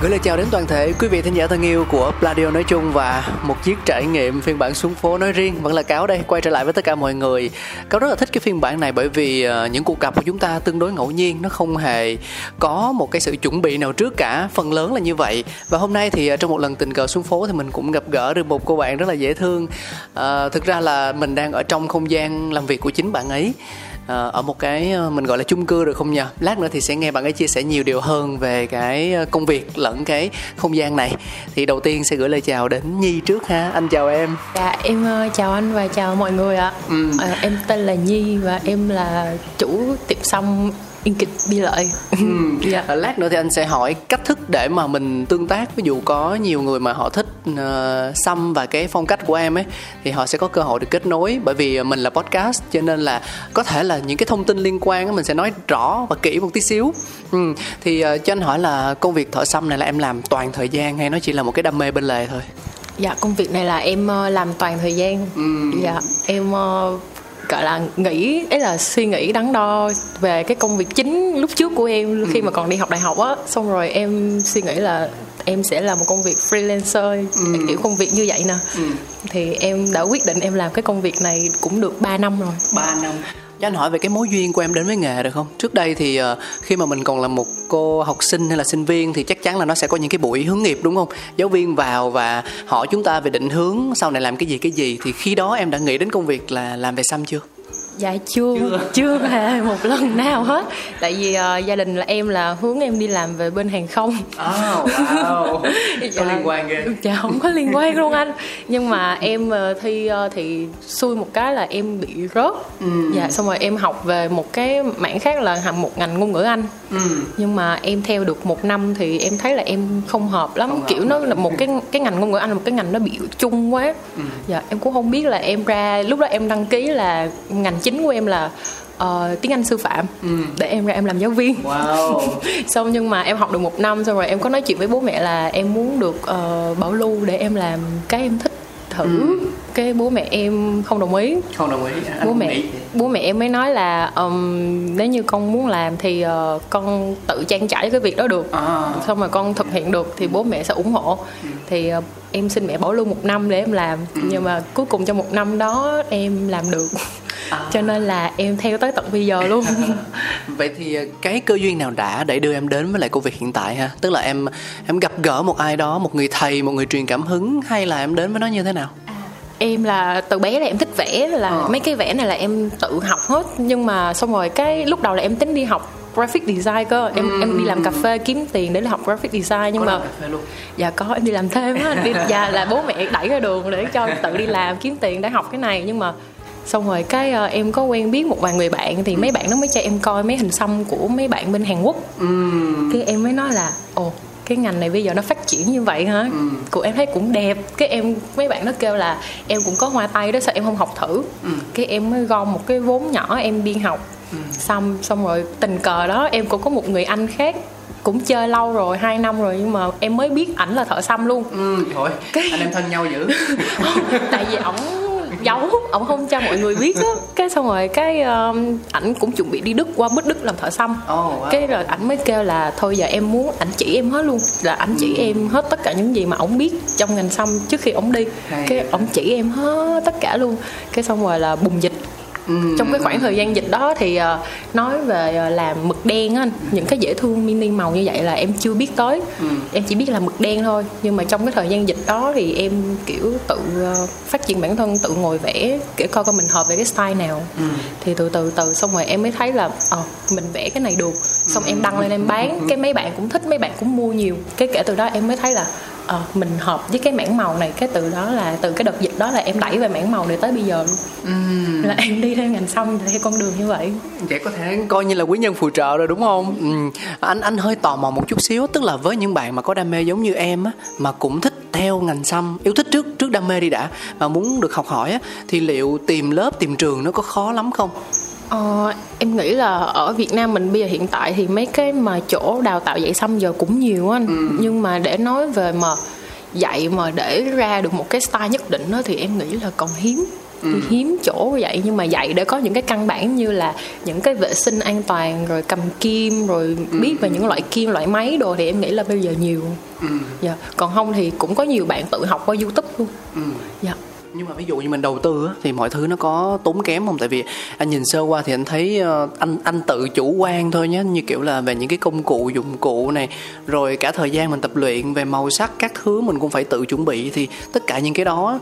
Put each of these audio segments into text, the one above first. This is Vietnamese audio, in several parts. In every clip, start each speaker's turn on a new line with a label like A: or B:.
A: Gửi lời chào đến toàn thể quý vị thính giả thân yêu của Pladio nói chung và một chiếc trải nghiệm phiên bản xuống phố nói riêng vẫn là cáo đây quay trở lại với tất cả mọi người. Cáo rất là thích cái phiên bản này bởi vì ờ, những cuộc gặp của chúng ta tương đối ngẫu nhiên, nó không hề có một cái sự chuẩn bị nào trước cả, phần lớn là như vậy. Và hôm nay thì ờ, trong một lần tình cờ xuống phố thì mình cũng gặp gỡ được một cô bạn rất là dễ thương. À, thực ra là mình đang ở trong không gian làm việc của chính bạn ấy ở một cái ờ, mình gọi là chung cư được không nhỉ lát nữa thì sẽ nghe bạn ấy chia sẻ nhiều điều hơn về cái ờ, công việc lẫn cái không gian này. Thì đầu tiên sẽ gửi lời chào đến nhi trước ha. Anh chào em.
B: Dạ em chào anh và chào mọi người ạ. Ừ. à, em tên là nhi và em là chủ tiệm xăm biên kịch bi lợi
A: ừ. yeah. Dạ. lát nữa thì anh sẽ hỏi cách thức để mà mình tương tác ví dụ có nhiều người mà họ thích uh, xăm và cái phong cách của em ấy thì họ sẽ có cơ hội được kết nối bởi vì mình là podcast cho nên là có thể là những cái thông tin liên quan mình sẽ nói rõ và kỹ một tí xíu ừ. thì uh, cho anh hỏi là công việc thợ xăm này là em làm toàn thời gian hay nó chỉ là một cái đam mê bên lề thôi
B: dạ công việc này là em uh, làm toàn thời gian ừ. dạ em gọi là nghĩ ấy là suy nghĩ đắn đo về cái công việc chính lúc trước của em khi mà còn đi học đại học á. Xong rồi em suy nghĩ là em sẽ làm một công việc freelancer ừ. kiểu công việc như vậy nè. Ừ. thì em đã quyết định em làm cái công việc này cũng được 3 năm rồi.
A: 3 năm cho anh hỏi về cái mối duyên của em đến với nghề được không? Trước đây thì uh, khi mà mình còn là một cô học sinh hay là sinh viên thì chắc chắn là nó sẽ có những cái buổi hướng nghiệp đúng không? Giáo viên vào và hỏi chúng ta về định hướng sau này làm cái gì cái gì thì khi đó em đã nghĩ đến công việc là làm về xăm chưa?
B: Dạ chưa chưa, chưa hề một lần nào hết tại vì uh, gia đình là em là hướng em đi làm về bên hàng không
A: oh, wow. dạ, có liên quan ghê
B: dạ không có liên quan luôn anh nhưng mà em uh, thi uh, thì xui một cái là em bị rớt ừ. dạ xong rồi em học về một cái mảng khác là học một ngành ngôn ngữ anh ừ. nhưng mà em theo được một năm thì em thấy là em không hợp lắm không kiểu hợp. nó là một cái cái ngành ngôn ngữ anh là một cái ngành nó bị chung quá ừ. dạ em cũng không biết là em ra lúc đó em đăng ký là ngành chính của em là uh, tiếng Anh sư phạm ừ. để em ra em làm giáo viên. Wow. xong nhưng mà em học được một năm xong rồi em có nói chuyện với bố mẹ là em muốn được uh, bảo lưu để em làm cái em thích thử ừ. cái bố mẹ em không đồng ý
A: không đồng ý
B: anh bố mẹ bố mẹ em mới nói là um, nếu như con muốn làm thì uh, con tự trang trải cái việc đó được à. xong rồi con thực hiện được thì bố mẹ sẽ ủng hộ ừ. thì uh, em xin mẹ bảo lưu một năm để em làm ừ. nhưng mà cuối cùng trong một năm đó em làm được à. cho nên là em theo tới tận bây giờ luôn.
A: Vậy thì ờ, cái cơ duyên nào đã để đưa em đến với lại công việc hiện tại ha? Tức là em em gặp gỡ một ai đó một người thầy một người truyền cảm hứng hay là em đến với nó như thế nào? À,
B: em là từ bé là em thích vẽ là à. mấy cái vẽ này là em tự học hết. Nhưng mà xong rồi cái lúc đầu là em tính đi học graphic design cơ. Em ừ. em đi làm cà phê kiếm tiền để học graphic design nhưng có mà dạ có em đi làm thêm á. Đi dạ là bố mẹ đẩy ra đường để cho tự đi làm kiếm tiền để học cái này. Nhưng mà xong rồi cái uh, em có quen biết một vài người bạn thì mấy bạn nó mới cho em coi mấy hình xăm của mấy bạn bên Hàn Quốc ừ. cái em mới nói là ồ cái ngành này bây giờ nó phát triển như vậy hả ừ. của em thấy cũng đẹp cái em mấy bạn nó kêu là em cũng có hoa tay đó sao em không học thử ừ. cái em mới gom một cái vốn nhỏ em đi học ừ. xong xong rồi tình cờ đó em cũng có một người anh khác cũng chơi lâu rồi hai năm rồi nhưng mà em mới biết ảnh là thợ xăm luôn
A: ừ thôi cái... anh em thân nhau dữ
B: tại vì ổng giấu ổng không cho mọi người biết á cái xong rồi cái um, ảnh cũng chuẩn bị đi đức qua bít đức làm thợ xăm oh, wow. cái rồi ảnh mới kêu là thôi giờ em muốn ảnh chỉ em hết luôn là ảnh chỉ ừ. em hết tất cả những gì mà ổng biết trong ngành xăm trước khi ổng đi Hay. cái ổng chỉ em hết tất cả luôn cái xong rồi là bùng dịch trong cái khoảng thời gian dịch đó thì uh, nói về uh, làm mực đen á những cái dễ thương mini màu như vậy là em chưa biết tới. Ừ. em chỉ biết là mực đen thôi nhưng mà trong cái thời gian dịch đó thì em kiểu tự uh, phát triển bản thân tự ngồi vẽ để coi coi mình hợp về cái style nào. Ừ. thì từ từ từ xong rồi em mới thấy là ờ uh, mình vẽ cái này được. Xong em đăng lên em bán. Cái mấy bạn cũng thích mấy bạn cũng mua nhiều. Cái kể từ đó em mới thấy là ờ, mình hợp với cái mảng màu này cái từ đó là từ cái đợt dịch đó là em đẩy về mảng màu này tới bây giờ luôn uhm. là em đi theo ngành xong theo con đường như vậy
A: vậy có thể coi như là quý nhân phù trợ rồi đúng không ừ. anh anh hơi tò mò một chút xíu tức là với những bạn mà có đam mê giống như em á mà cũng thích theo ngành xăm yêu thích trước trước đam mê đi đã mà muốn được học hỏi á thì liệu tìm lớp tìm trường nó có khó lắm không
B: Ờ, em nghĩ là ở Việt Nam mình bây giờ hiện tại thì mấy cái mà chỗ đào tạo dạy xăm giờ cũng nhiều anh ừ. nhưng mà để nói về mà dạy mà để ra được một cái style nhất định đó thì em nghĩ là còn hiếm ừ. hiếm chỗ vậy nhưng mà dạy để có những cái căn bản như là những cái vệ sinh an toàn rồi cầm kim rồi ừ. biết về những loại kim loại máy đồ thì em nghĩ là bây giờ nhiều ừ. dạ còn không thì cũng có nhiều bạn tự học qua youtube luôn ừ.
A: dạ nhưng mà ví dụ như mình đầu tư á, thì mọi thứ nó có tốn kém không? Tại vì anh nhìn sơ qua thì anh thấy ờ, anh anh tự chủ quan thôi nhé như kiểu là về những cái công cụ dụng cụ này rồi cả thời gian mình tập luyện về màu sắc các thứ mình cũng phải tự chuẩn bị. Thì tất cả những cái đó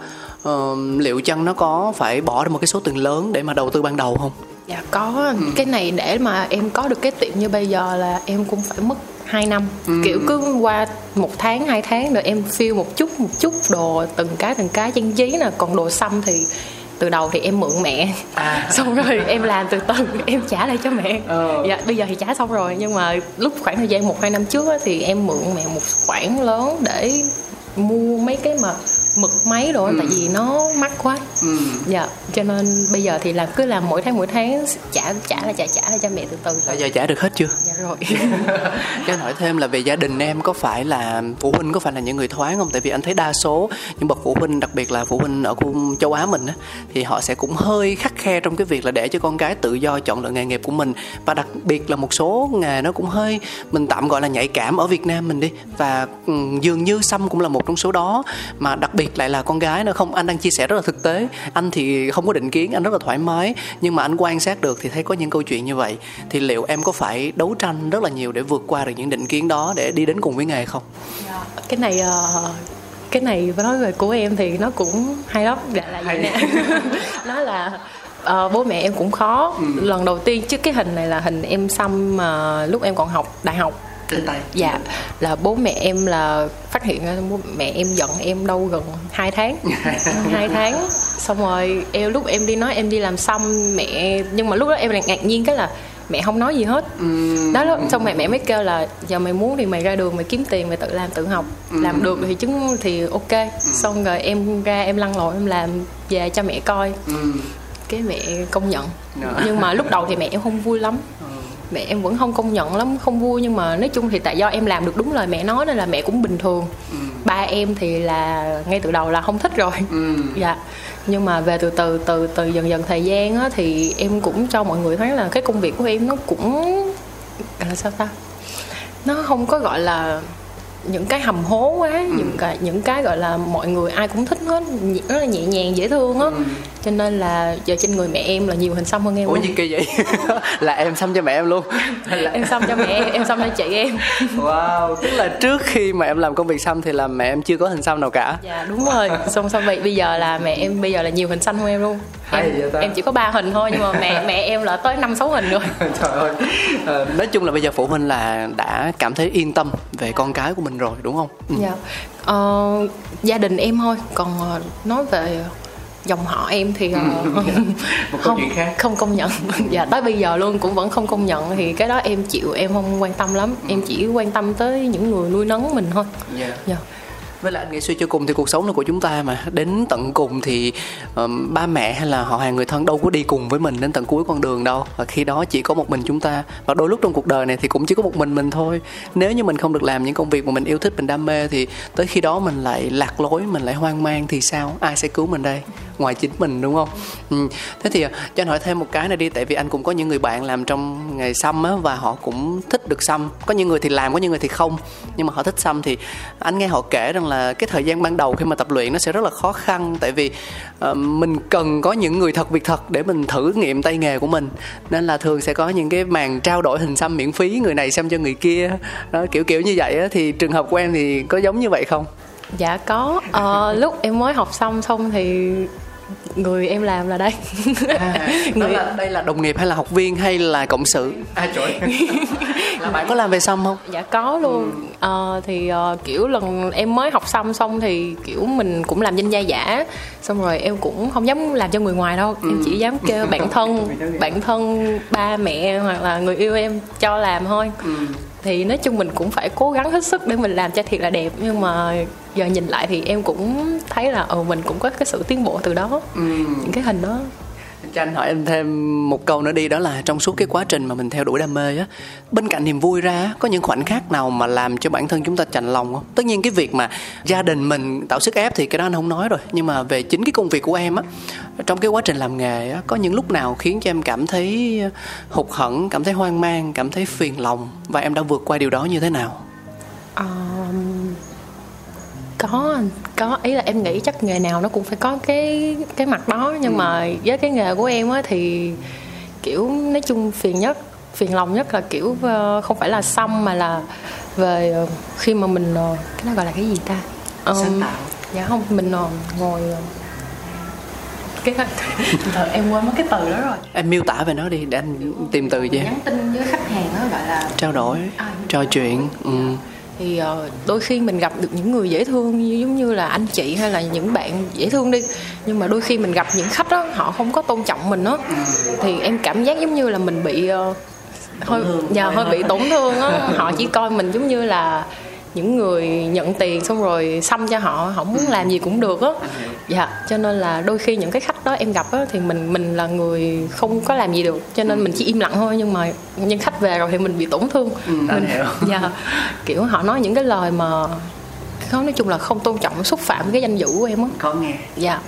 A: uh, liệu chăng nó có phải bỏ ra một cái số tiền lớn để mà đầu tư ban đầu không?
B: Dạ có ừ. cái này để mà em có được cái tiệm như bây giờ là em cũng phải mất 2 năm ừ. kiểu cứ qua một tháng hai tháng rồi em phiêu một chút một chút đồ từng cái từng cái trang trí nè còn đồ xăm thì từ đầu thì em mượn mẹ à. xong rồi em làm từ từ em trả lại cho mẹ ờ. dạ bây giờ thì trả xong rồi nhưng mà lúc khoảng thời gian một hai năm trước á, thì em mượn mẹ một khoản lớn để mua mấy cái mà mực máy rồi ừ. tại vì nó mắc quá. Ừ. dạ cho nên bây giờ thì làm cứ làm mỗi tháng mỗi tháng trả trả là trả trả lại cho mẹ từ từ
A: bây giờ trả được hết chưa?
B: Dạ rồi.
A: Cho hỏi thêm là về gia đình em có phải là phụ huynh có phải là những người thoáng không? Tại vì anh thấy đa số những bậc phụ huynh đặc biệt là phụ huynh ở khu châu á mình á thì họ sẽ cũng hơi khắc khe trong cái việc là để cho con gái tự do chọn lựa nghề nghiệp của mình. Và đặc biệt là một số nghề nó cũng hơi mình tạm gọi là nhạy cảm ở việt nam mình đi. Và ừ, dường như xăm cũng là một trong số đó. Mà đặc biệt biệt lại là con gái nữa. Không anh đang chia sẻ rất là thực tế. Anh thì không có định kiến anh rất là thoải mái. Nhưng mà anh quan sát được thì thấy có những câu chuyện như vậy. Thì liệu em có phải đấu tranh rất là nhiều để vượt qua được những định kiến đó để đi đến cùng với nghề không?
B: Cái này uh, cái này nói về của em thì nó cũng hay lắm. Dạ là vậy nè. Nó là uh, bố mẹ em cũng khó. Ừ. lần đầu tiên trước cái hình này là hình em xăm uh, lúc em còn học đại học
A: trên tay
B: dạ là bố mẹ em là phát hiện bố mẹ em giận em đâu gần 2 tháng hai tháng xong rồi em lúc em đi nói em đi làm xong mẹ nhưng mà lúc đó em lại ngạc nhiên cái là mẹ không nói gì hết ừ. đó xong mẹ mẹ mới kêu là giờ mày muốn thì mày ra đường mày kiếm tiền mày tự làm tự học ừ. làm được thì chứng thì ok ừ. xong rồi em ra em lăn lộn em làm về cho mẹ coi ừ. cái mẹ công nhận no. nhưng mà lúc đầu thì mẹ em không vui lắm ừ mẹ em vẫn không công nhận lắm không vui nhưng mà nói chung thì tại do em làm được đúng lời mẹ nói nên là mẹ cũng bình thường ừ. ba em thì là ngay từ đầu là không thích rồi ừ. dạ nhưng mà về từ từ từ từ dần dần thời gian á thì em cũng cho mọi người thấy là cái công việc của em nó cũng là sao ta nó không có gọi là những cái hầm hố quá ừ. những cái những cái gọi là mọi người ai cũng thích hết rất là nhẹ nhàng dễ thương á ừ. Cho nên là giờ trên người mẹ em là nhiều hình xăm hơn em
A: ủa gì kỳ vậy? Là em xăm cho mẹ em luôn.
B: Là... em xăm cho mẹ em em xăm cho chị em.
A: Wow tức là trước khi mà em làm công việc xăm thì là mẹ em chưa có hình xăm nào cả.
B: Dạ đúng rồi. Xong xong vậy bây giờ là mẹ em bây giờ là nhiều hình xăm hơn em luôn. Hay em, em chỉ có ba hình thôi nhưng mà mẹ mẹ em là tới năm sáu hình rồi.
A: Trời ơi. À, nói chung là bây giờ phụ huynh là đã cảm thấy yên tâm về con cái của mình rồi đúng không?
B: Ừ. dạ. Uh, gia đình em thôi. Còn uh, nói về dòng họ em thì uh,
A: một không chuyện khác.
B: không công nhận dạ tới bây giờ luôn cũng vẫn không công nhận thì cái đó em chịu em không quan tâm lắm ừ. em chỉ quan tâm tới những người nuôi nấng mình thôi
A: dạ yeah. yeah với lại anh nghĩ suy cho cùng thì cuộc sống là của chúng ta mà. Đến tận cùng thì um, ba mẹ hay là họ hàng người thân đâu có đi cùng với mình đến tận cuối con đường đâu. Và khi đó chỉ có một mình chúng ta. Và đôi lúc trong cuộc đời này thì cũng chỉ có một mình mình thôi. Nếu như mình không được làm những công việc mà mình yêu thích mình đam mê thì tới khi đó mình lại lạc lối mình lại hoang mang thì sao? Ai sẽ cứu mình đây? Ngoài chính mình đúng không? Ừ. thế thì ờ, cho anh hỏi thêm một cái này đi. Tại vì anh cũng có những người bạn làm trong nghề xăm á và họ cũng thích được xăm. Có những người thì làm có những người thì không. Nhưng mà họ thích xăm thì anh nghe họ kể rằng là cái thời gian ban đầu khi mà tập luyện nó sẽ rất là khó khăn. Tại vì uh, mình cần có những người thật việc thật để mình thử nghiệm tay nghề của mình. Nên là thường sẽ có những cái màn trao đổi hình xăm miễn phí người này xăm cho người kia. Đó kiểu kiểu như vậy á. Thì trường hợp của em thì có giống như vậy không?
B: Dạ có. Ờ, lúc em mới học xong xong thì người em làm là đây.
A: À, người là đây là đồng nghiệp hay là học viên hay là cộng sự? À trời là bạn có làm về xăm không?
B: Dạ có luôn. Ừ. à, thì uh, kiểu lần em mới học xong xong thì kiểu mình cũng làm danh gia giả. Xong rồi em cũng không dám làm cho người ngoài đâu. Ừ. em chỉ dám kêu bạn thân bạn thân ba mẹ hoặc là người yêu em cho làm thôi. Ừ. Thì nói chung mình cũng phải cố gắng hết sức để mình làm cho thiệt là đẹp. Nhưng mà giờ nhìn lại thì em cũng thấy là ờ mình cũng có cái sự tiến bộ từ đó. Ừ. những cái hình đó
A: cho anh hỏi em thêm một câu nữa đi đó là trong suốt cái quá trình mà mình theo đuổi đam mê á bên cạnh niềm vui ra có những khoảnh khắc nào mà làm cho bản thân chúng ta chạnh lòng không? Tất nhiên cái việc mà gia đình mình tạo sức ép thì cái đó anh không nói rồi nhưng mà về chính cái công việc của em á trong cái quá trình làm nghề á có những lúc nào khiến cho em cảm thấy ờ, hụt hẫng cảm thấy hoang mang cảm thấy phiền lòng và em đã vượt qua điều đó như thế nào?
B: Um, có có. Ý là em nghĩ chắc nghề nào nó cũng phải có cái cái mặt đó. Nhưng ừ. mà với cái nghề của em á thì kiểu nói chung phiền nhất phiền lòng nhất là kiểu uh, không phải là xăm mà là về uh, khi mà mình uh, cái nó gọi là cái gì ta?
A: Um, sáng tạo.
B: dạ không mình ngồi cái em quên mất cái từ đó rồi.
A: Em miêu tả về nó đi để anh tìm từ cho
B: nhắn tin với khách hàng đó gọi là
A: trao đổi à, trò chuyện ừ.
B: Thì uh, đôi khi mình gặp được những người dễ thương như, giống như là anh chị hay là những bạn dễ thương đi nhưng mà đôi khi mình gặp những khách đó họ không có tôn trọng mình đó thì em cảm giác giống như là mình bị uh, hơi nhờ hơi bị tổn thương á. Họ chỉ coi mình giống như là những người nhận tiền xong rồi xăm cho họ họ muốn làm gì cũng được á. Dạ cho nên là đôi khi những cái khách đó em gặp á thì mình mình là người không có làm gì được cho nên mình chỉ im lặng thôi nhưng mà nhưng khách về rồi thì mình bị tổn thương.
A: Ừ, mình
B: dạ kiểu họ nói những cái lời mà không nói chung là không tôn trọng xúc phạm cái danh dự của em á.
A: Có nghe.
B: Dạ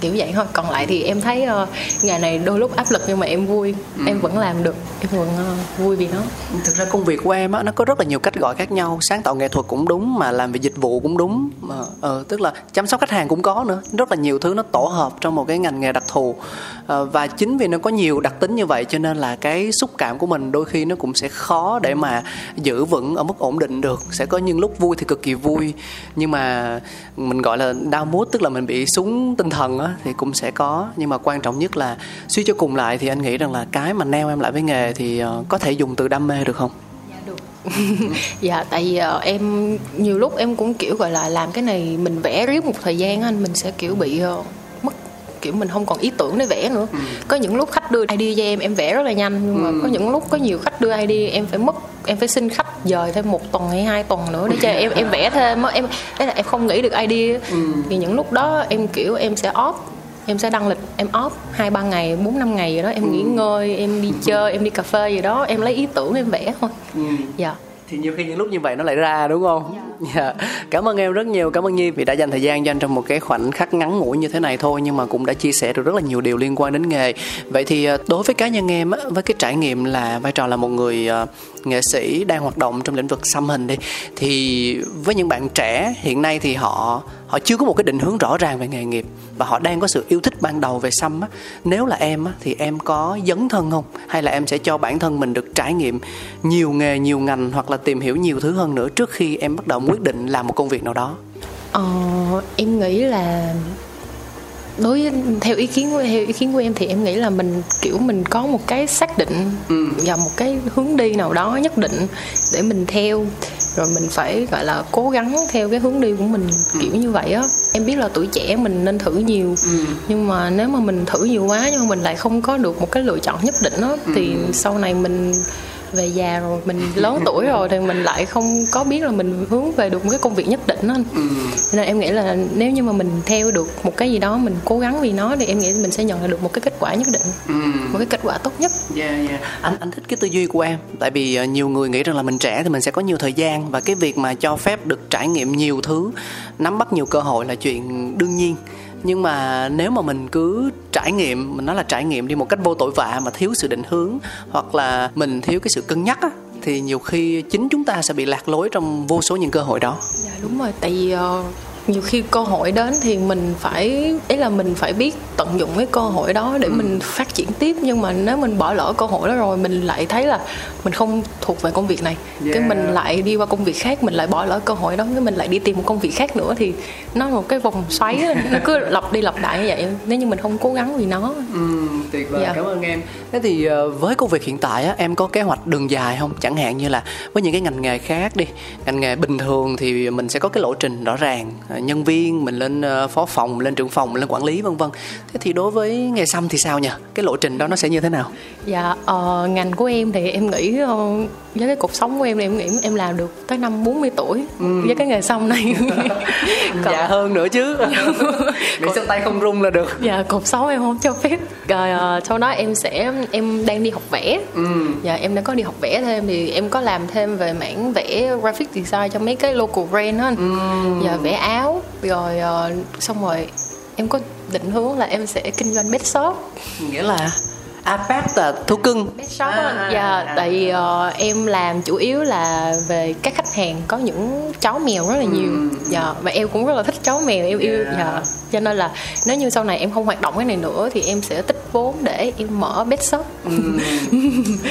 B: kiểu vậy thôi. Còn lại thì em thấy uh, ngày này đôi lúc áp lực nhưng mà em vui. Ừ. em vẫn làm được. Em vẫn uh, vui vì nó.
A: Thực ra công việc của em á nó có rất là nhiều cách gọi khác nhau. Sáng tạo nghệ thuật cũng đúng mà làm về dịch vụ cũng đúng. Mà uh, tức là chăm sóc khách hàng cũng có nữa. Rất là nhiều thứ nó tổ hợp trong một cái ngành nghề đặc thù. Uh, và chính vì nó có nhiều đặc tính như vậy cho nên là cái xúc cảm của mình đôi khi nó cũng sẽ khó để mà giữ vững ở mức ổn định được. Sẽ có những lúc vui thì cực kỳ vui. Nhưng mà mình gọi là đau mút tức là mình bị súng tinh thần á thì cũng sẽ có nhưng mà quan trọng nhất là suy cho cùng lại thì anh nghĩ rằng là cái mà neo em lại với nghề thì uh, có thể dùng từ đam mê được không
B: dạ được dạ tại vì uh, em nhiều lúc em cũng kiểu gọi là làm cái này mình vẽ riết một thời gian anh mình sẽ kiểu bị uh, mất kiểu mình không còn ý tưởng để vẽ nữa ừ. có những lúc khách đưa idea cho em em vẽ rất là nhanh nhưng mà ừ. có những lúc có nhiều khách đưa idea em phải mất em phải xin khách dời thêm một tuần hay hai tuần nữa để cho em em vẽ thêm em đấy là em không nghĩ được idea ừ. thì những lúc đó em kiểu em sẽ off em sẽ đăng lịch em off hai ba ngày bốn năm ngày gì đó em ừ. nghỉ ngơi em đi chơi em đi cà phê gì đó em lấy ý tưởng em vẽ thôi ừ. dạ
A: thì nhiều khi những lúc như vậy nó lại ra đúng không? Dạ. Yeah. Cảm ơn em rất nhiều, cảm ơn Nhi vì đã dành thời gian cho anh trong một cái khoảnh khắc ngắn ngủi như thế này thôi nhưng mà cũng đã chia sẻ được rất là nhiều điều liên quan đến nghề. Vậy thì ờ, đối với cá nhân em á, với cái trải nghiệm là vai trò là một người uh, nghệ sĩ đang hoạt động trong lĩnh vực xăm hình đi thì với những bạn trẻ hiện nay thì họ họ chưa có một cái định hướng rõ ràng về nghề nghiệp và họ đang có sự yêu thích ban đầu về xăm á. Nếu là em á thì em có dấn thân không? Hay là em sẽ cho bản thân mình được trải nghiệm nhiều nghề nhiều ngành hoặc là tìm hiểu nhiều thứ hơn nữa trước khi em bắt đầu quyết định làm một công việc nào đó?
B: Ờ, em nghĩ là đối với theo ý kiến của theo ý kiến của em thì em nghĩ là mình kiểu mình có một cái xác định ừ. và một cái hướng đi nào đó nhất định để mình theo rồi mình phải gọi là cố gắng theo cái hướng đi của mình ừ. kiểu như vậy á em biết là tuổi trẻ mình nên thử nhiều ừ. nhưng mà nếu mà mình thử nhiều quá nhưng mà mình lại không có được một cái lựa chọn nhất định á ừ. thì sau này mình về già rồi mình lớn tuổi rồi thì mình lại không có biết là mình hướng về được một cái công việc nhất định anh ừ. nên em nghĩ là nếu như mà mình theo được một cái gì đó mình cố gắng vì nó thì em nghĩ mình sẽ nhận được một cái kết quả nhất định ừ. một cái kết quả tốt nhất
A: yeah, yeah. anh anh thích cái tư duy của em tại vì ờ, nhiều người nghĩ rằng là mình trẻ thì mình sẽ có nhiều thời gian và cái việc mà cho phép được trải nghiệm nhiều thứ nắm bắt nhiều cơ hội là chuyện đương nhiên nhưng mà nếu mà mình cứ trải nghiệm mình nói là trải nghiệm đi một cách vô tội vạ mà thiếu sự định hướng hoặc là mình thiếu cái sự cân nhắc á thì nhiều khi chính chúng ta sẽ bị lạc lối trong vô số những cơ hội đó.
B: Dạ đúng rồi. Tại vì uh, nhiều khi cơ hội đến thì mình phải ý là mình phải biết tận dụng cái cơ hội đó để ừ. mình phát triển tiếp. Nhưng mà nếu mình bỏ lỡ cơ hội đó rồi mình lại thấy là mình không thuộc về công việc này. Yeah. cái mình lại đi qua công việc khác mình lại bỏ lỡ cơ hội đó cái mình lại đi tìm một công việc khác nữa thì nó một cái vòng xoáy nó cứ lặp đi lặp lại như vậy. Nếu như mình không cố gắng vì nó
A: ừ, tuyệt vâng, dạ. cảm ơn em. Thế thì ờ, với công việc hiện tại á em có kế hoạch đường dài không? Chẳng hạn như là với những cái ngành nghề khác đi ngành nghề bình thường thì mình sẽ có cái lộ trình rõ ràng nhân viên mình lên ờ, phó phòng lên trưởng phòng lên quản lý vân vân. Thế thì đối với nghề xăm thì sao nhỉ? Cái lộ trình đó nó sẽ như thế nào?
B: Dạ uh, ngành của em thì em nghĩ uh, với cái cuộc sống của em thì em nghĩ em làm được tới năm 40 tuổi ừ. với cái nghề xong này.
A: Còn... dạ hơn nữa chứ. Miễn sao tay không rung là được.
B: Dạ cuộc sống em không cho phép. Rồi uh, sau đó em sẽ em đang đi học vẽ. Ừ. dạ em đã có đi học vẽ thêm thì em có làm thêm về mảng vẽ graphic design cho mấy cái local brand á ừ. dạ vẽ áo rồi uh, xong rồi em có định hướng là em sẽ kinh doanh bed shop.
A: Nghĩa là à pet là thú cưng.
B: Shop à, dạ tại vì uh, em làm chủ yếu là về các khách hàng có những chó mèo rất là nhiều. Ừ. dạ và em cũng rất là thích chó mèo em yêu yeah. dạ. Cho nên là nếu như sau này em không hoạt động cái này nữa thì em sẽ tích vốn để em mở pet shop. Ừ.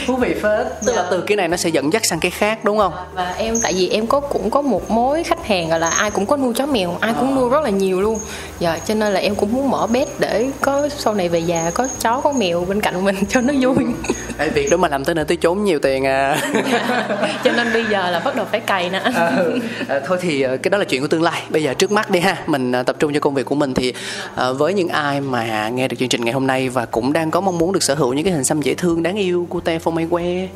A: thú vị phết. Tức dạ. là từ cái này nó sẽ dẫn dắt sang cái khác đúng không?
B: Và em tại vì em có cũng có một mối khách hàng gọi là ai cũng có nuôi chó mèo ai cũng nuôi rất là nhiều luôn. Dạ cho nên là em cũng muốn mở bếp để có sau này về già có chó có mèo bên cạnh mình cho nó vui.
A: Ê, việc đó mà làm tới nơi tới trốn nhiều tiền à.
B: Cho nên bây giờ là bắt đầu phải cày nè. À,
A: à, thôi thì ờ, cái đó là chuyện của tương lai. Bây giờ trước mắt đi ha mình ờ, tập trung cho công việc của mình thì à, với những ai mà nghe được chương trình ngày hôm nay và cũng đang có mong muốn được sở hữu những cái hình xăm dễ thương đáng yêu của te phong que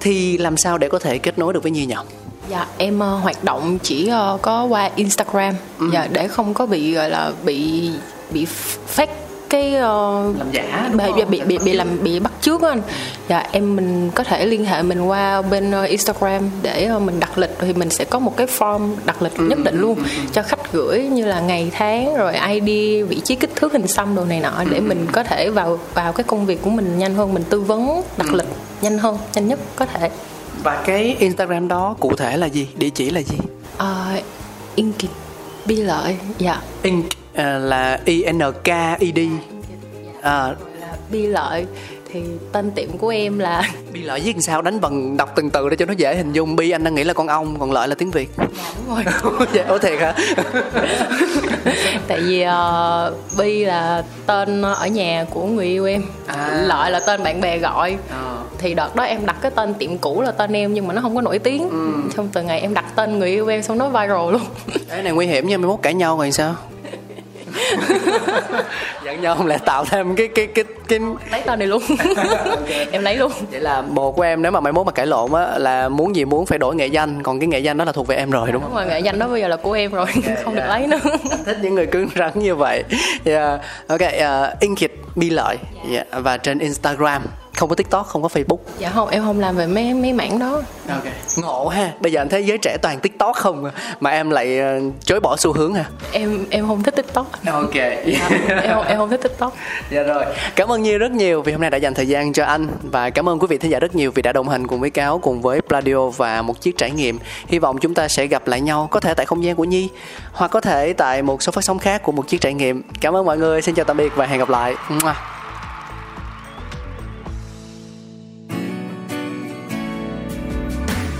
A: thì làm sao để có thể kết nối được với nhi nhỉ
B: dạ em uh, hoạt động chỉ uh, có qua instagram. Ừ. dạ để không có bị gọi là bị bị fake cái
A: uh, làm giả
B: bị, bị, bị bị bị làm bị bắt trước anh. Dạ em mình có thể liên hệ mình qua bên uh, Instagram để uh, mình đặt lịch thì mình sẽ có một cái form đặt lịch ừ. nhất định luôn ừ. cho khách gửi như là ngày tháng rồi ID vị trí kích thước hình xăm đồ này nọ để mình có thể vào vào cái công việc của mình nhanh hơn mình tư vấn đặt lịch nhanh hơn nhanh nhất có thể.
A: Và cái Instagram đó cụ thể là gì? Địa chỉ là gì?
B: Uh, Inkit Bi lợi dạ.
A: Ink là I N K I D.
B: À, Bi lợi. Thì tên tiệm của em là
A: bi lợi viết sao? Đánh vần đọc từng từ để cho nó dễ hình dung. Bi anh đang nghĩ là con ong còn lợi là tiếng việt.
B: Dạ đúng rồi.
A: Dạ ủa thiệt hả?
B: Tại vì uh, bi là tên ở nhà của người yêu em. À. lợi là tên bạn bè gọi. À. thì đợt đó em đặt cái tên tiệm cũ là tên em nhưng mà nó không có nổi tiếng. Ừ. xong từ ngày em đặt tên người yêu em xong nó viral luôn.
A: Cái này nguy hiểm nha mai mốt cãi nhau rồi sao dẫn nhau lại tạo thêm cái cái cái cái
B: lấy tên này luôn okay. em lấy luôn
A: vậy là bồ của em nếu mà mai mốt mà cãi lộn á là muốn gì muốn phải đổi nghệ danh còn cái nghệ danh đó là thuộc về em rồi đúng không
B: đúng rồi nghệ danh đó bây giờ là của em rồi okay, không yeah. được lấy nữa
A: thích những người cứng rắn như vậy yeah. ok uh, Inkit bi lợi yeah. và trên Instagram không có tiktok không có facebook.
B: Dạ không em không làm về mấy mấy mảng đó.
A: Ok. Ngộ ha. Bây giờ anh thấy giới trẻ toàn tiktok không à, mà em lại uh, chối bỏ xu hướng ha
B: em em không thích tiktok.
A: Ok. Dạ,
B: em không, em không thích tiktok.
A: Dạ rồi. Cảm ơn Nhi rất nhiều vì hôm nay đã dành thời gian cho anh. Và cảm ơn quý vị thính giả rất nhiều vì đã đồng hành cùng với cáo cùng với Pladio và một chiếc trải nghiệm. Hy vọng chúng ta sẽ gặp lại nhau có thể tại không gian của Nhi hoặc có thể tại một số phát sóng khác của một chiếc trải nghiệm. Cảm ơn mọi người. Xin chào tạm biệt và hẹn gặp lại